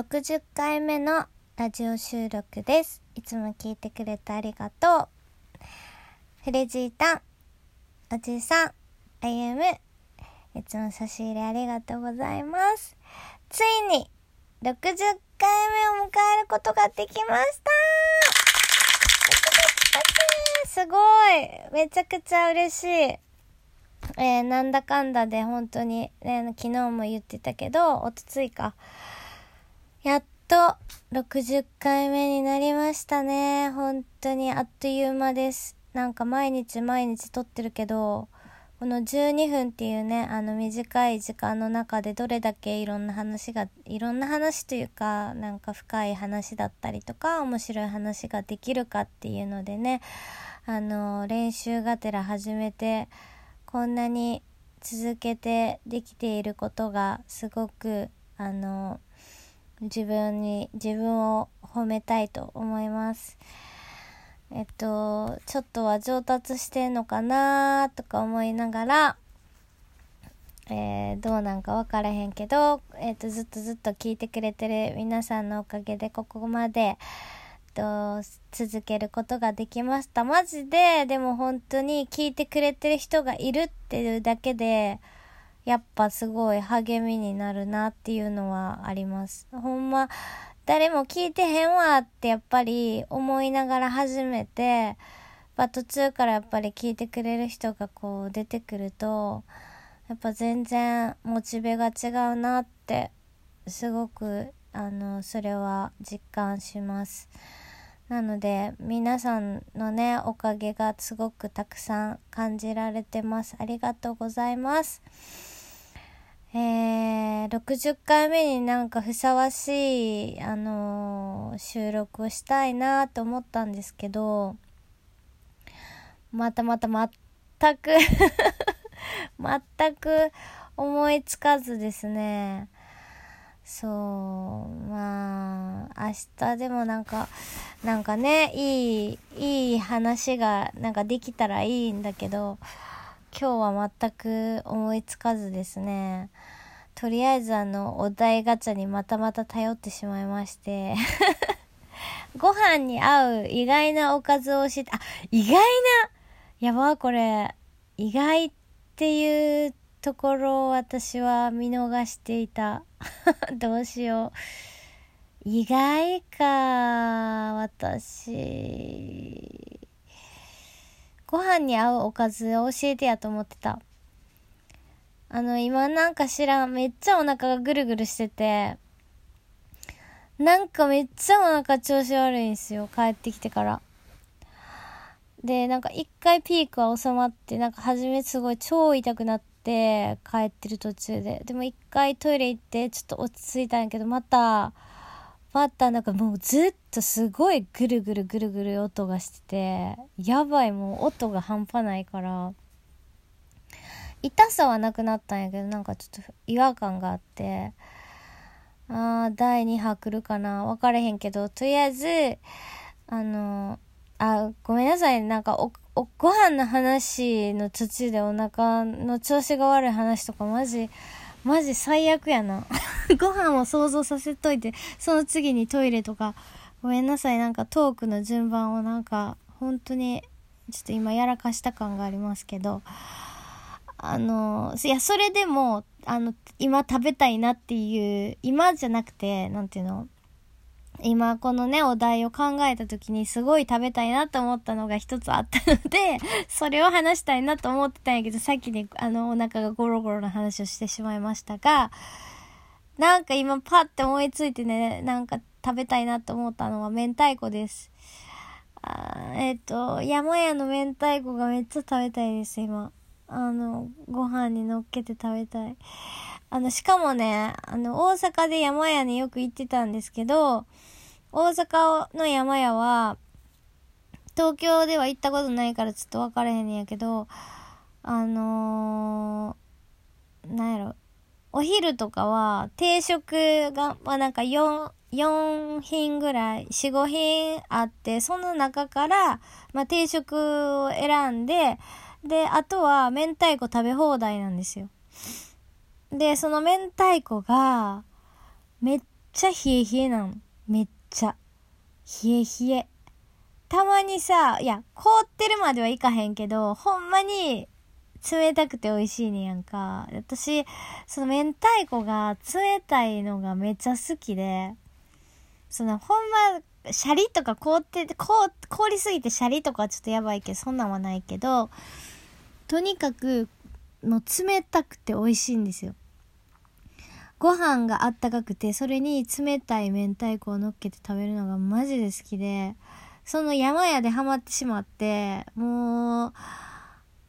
60回目のラジオ収録です。いつも聞いてくれてありがとう。フレジータン、おじさん、あゆむ、いつも差し入れありがとうございます。ついに、60回目を迎えることができましたすごいめちゃくちゃ嬉しい。えー、なんだかんだで本当に、ね、昨日も言ってたけど、おとついか。やっと60回目になりましたね。本当にあっという間です。なんか毎日毎日撮ってるけど、この12分っていうね、あの短い時間の中でどれだけいろんな話が、いろんな話というか、なんか深い話だったりとか、面白い話ができるかっていうのでね、あの、練習がてら始めて、こんなに続けてできていることがすごく、あの、自分に、自分を褒めたいと思います。えっと、ちょっとは上達してんのかなとか思いながら、えー、どうなんかわからへんけど、えっと、ずっとずっと聞いてくれてる皆さんのおかげでここまで、と続けることができました。マジで、でも本当に聞いてくれてる人がいるっていうだけで、やっぱすごい励みになるなっていうのはあります。ほんま、誰も聞いてへんわってやっぱり思いながら始めて、まあ、途中からやっぱり聞いてくれる人がこう出てくると、やっぱ全然モチベが違うなって、すごく、あの、それは実感します。なので、皆さんのね、おかげがすごくたくさん感じられてます。ありがとうございます。えー、60回目になんかふさわしい、あのー、収録をしたいなと思ったんですけど、またまた全く 全く思いつかずですね。そう、まあ、明日でもなんか、なんかね、いい、いい話がなんかできたらいいんだけど、今日は全く思いつかずですね。とりあえずあの、お題ガチャにまたまた頼ってしまいまして。ご飯に合う意外なおかずを教えて、あ、意外な？やば、これ、意外っていうところを私は見逃していた。どうしよう。意外か、私。ご飯に合うおかずを教えてやと思ってた。あの、今なんか知らん、めっちゃお腹がぐるぐるしてて、なんかめっちゃお腹調子悪いんすよ、帰ってきてから。で、なんか一回ピークは収まって、なんか初めすごい超痛くなって帰ってる途中で。でも一回トイレ行ってちょっと落ち着いたんやけど、また、またなんかもうずっとすごいぐるぐるぐるぐる音がしてて、やばいもう音が半端ないから、痛さはなくなったんやけど、なんかちょっと違和感があって、あー、第2波来るかな。わからへんけど、とりあえず、あの、あ、ごめんなさい。なんかお、お、ご飯の話の途中でお腹の調子が悪い話とかマジ、マジ最悪やな。ご飯を想像させといて、その次にトイレとか、ごめんなさい。なんかトークの順番をなんか、本当に、ちょっと今やらかした感がありますけど、あの、いや、それでも、あの、今食べたいなっていう、今じゃなくて、なんていうの、今このね、お題を考えた時にすごい食べたいなと思ったのが一つあったので、それを話したいなと思ってたんやけど、さっきね、あの、お腹がゴロゴロの話をしてしまいましたが、なんか今パッて思いついてね、なんか食べたいなと思ったのは明太子です。あえっ、と、山屋の明太子がめっちゃ食べたいです、今。あの、ご飯に乗っけて食べたい。あの、しかもね、あの、大阪で山屋によく行ってたんですけど、大阪の山屋は、東京では行ったことないからちょっと分からへんねんやけど、あのー、なんやろ、お昼とかは定食が、まあなんか4、4品ぐらい、4、5品あって、その中から、まあ定食を選んで、で、あとは明太子食べ放題なんですよ。で、その明太子が、めっちゃ冷え冷えなの。めっちゃ。冷え冷え。たまにさ、いや、凍ってるまではいかへんけど、ほんまに冷たくて美味しいねやんか。私、その明太子が冷たいのがめっちゃ好きで、そのほんま、シャリとか凍ってて、凍、凍りすぎてシャリとかちょっとやばいけど、そんなんはないけど、とにかく、もう冷たくて美味しいんですよ。ご飯があったかくて、それに冷たい明太子を乗っけて食べるのがマジで好きで、その山屋でハマってしまって、もう、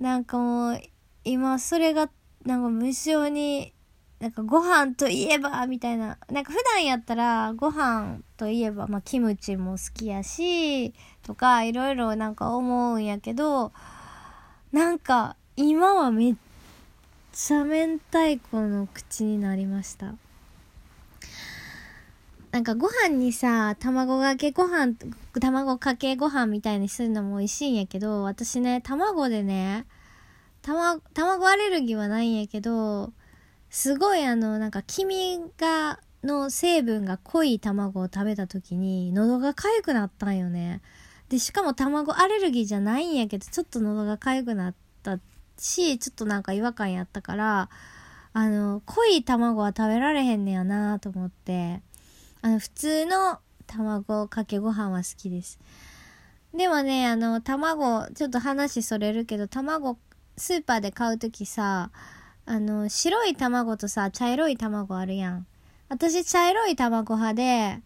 なんかもう、今それが、なんか無性に、なんかご飯といえば、みたいな。なんか普段やったらご飯といえば、まあキムチも好きやし、とかいろいろなんか思うんやけど、なんか今はめっちゃ明太子の口になりました。なんかご飯にさ、卵かけご飯、卵かけご飯みたいにするのも美味しいんやけど、私ね、卵でね、卵、アレルギーはないんやけど、すごいあの、なんか黄身が、の成分が濃い卵を食べた時に、喉が痒くなったんよね。で、しかも卵アレルギーじゃないんやけど、ちょっと喉が痒くなったし、ちょっとなんか違和感やったから、あの、濃い卵は食べられへんねやなと思って、あの、普通の卵かけご飯は好きです。でもね、あの、卵、ちょっと話それるけど、卵、スーパーで買うときさ、あの、白い卵とさ、茶色い卵あるやん。私、茶色い卵派で、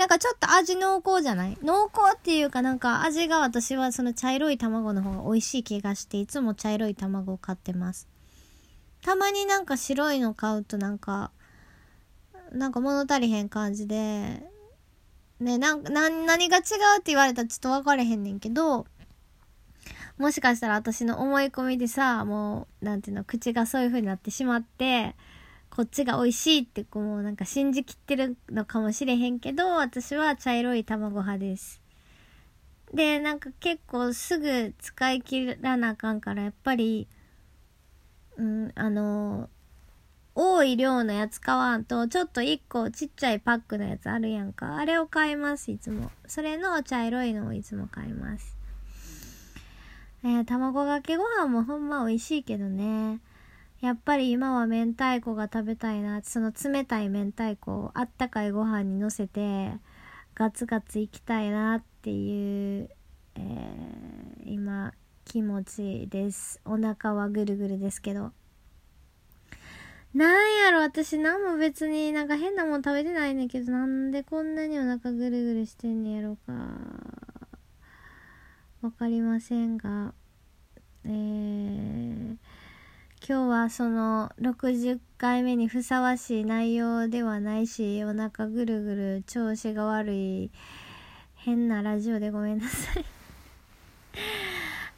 なんかちょっと味濃厚じゃない？濃厚っていうかなんか味が私はその茶色い卵の方が美味しい気がして、いつも茶色い卵を買ってます。たまになんか白いの買うとなんか、なんか物足りへん感じで、ね、なんか、何が違うって言われたらちょっと分かれへんねんけど、もしかしたら私の思い込みでさ、もう、なんていうの、口がそういう風になってしまって、こっちが美味しいってこう、なんか信じきってるのかもしれへんけど、私は茶色い卵派です。で、なんか結構すぐ使い切らなあかんから、やっぱり、うん、あの多い量のやつ買わんと、ちょっと1個ちっちゃいパックのやつあるやんか。あれを買います、いつも。それの茶色いのをいつも買います。えー、卵かけご飯もほんま美味しいけどね。やっぱり今は明太子が食べたいな。その冷たい明太子をあったかいご飯にのせて、ガツガツいきたいなっていう、えー、今、気持ちです。お腹はぐるぐるですけど。なんやろ、私何も別になんか変なもん食べてないねんけど、なんでこんなにお腹ぐるぐるしてんねやろか。わかりませんが、えー、今日はその60回目にふさわしい内容ではないし、お腹ぐるぐる調子が悪い変なラジオでごめんなさい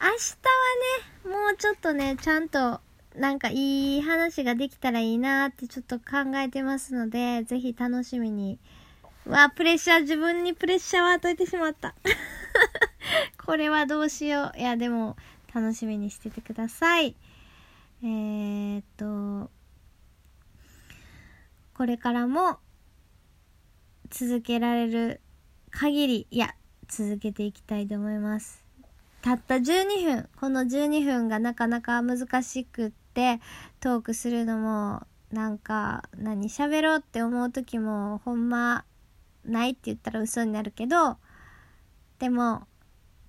明日はね、もうちょっとね、ちゃんとなんかいい話ができたらいいなってちょっと考えてますので、ぜひ楽しみに。わ、プレッシャー、自分にプレッシャーを与えてしまった。これはどうしよう。いや、でも、楽しみにしててください。えー、っと、これからも、続けられる限り、いや、続けていきたいと思います。たった12分、この12分がなかなか難しくってトークするのもなんか何喋ろうって思う時もほんまないって言ったら嘘になるけどでも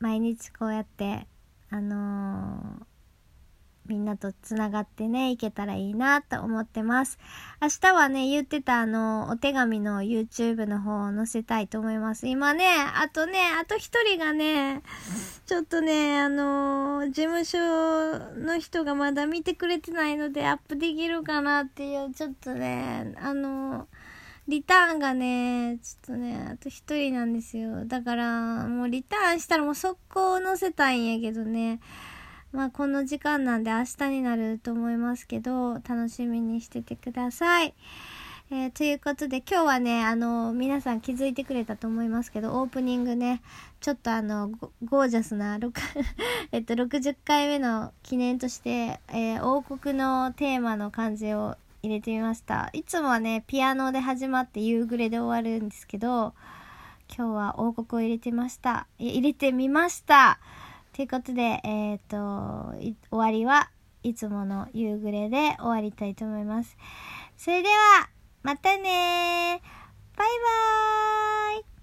毎日こうやってあのーとつながってね、いけたらいいなと思ってます。明日はね、言ってたあの、お手紙の YouTube の方を載せたいと思います。今ね、あとね、あと一人がね、ちょっとね、あの、事務所の人がまだ見てくれてないのでアップできるかなっていう、ちょっとね、あの、リターンがね、ちょっとね、あと一人なんです。よ。だから、もうリターンしたらもう速攻載せたいんやけどね。まあこの時間なんで明日になると思いますけど、楽しみにしててください。えー、ということで今日はね、あの、皆さん気づいてくれたと思いますけど、オープニングね、ちょっとあの、ゴージャスな、えっと、60回目の記念として、えー、王国のテーマの感じを入れてみました。いつもはね、ピアノで始まって夕暮れで終わるんですけど、今日は王国を入れてました。入れてみました。ということで、えっ、ー、と、終わりはいつもの夕暮れで終わりたいと思います。それでは、またねバイバーイ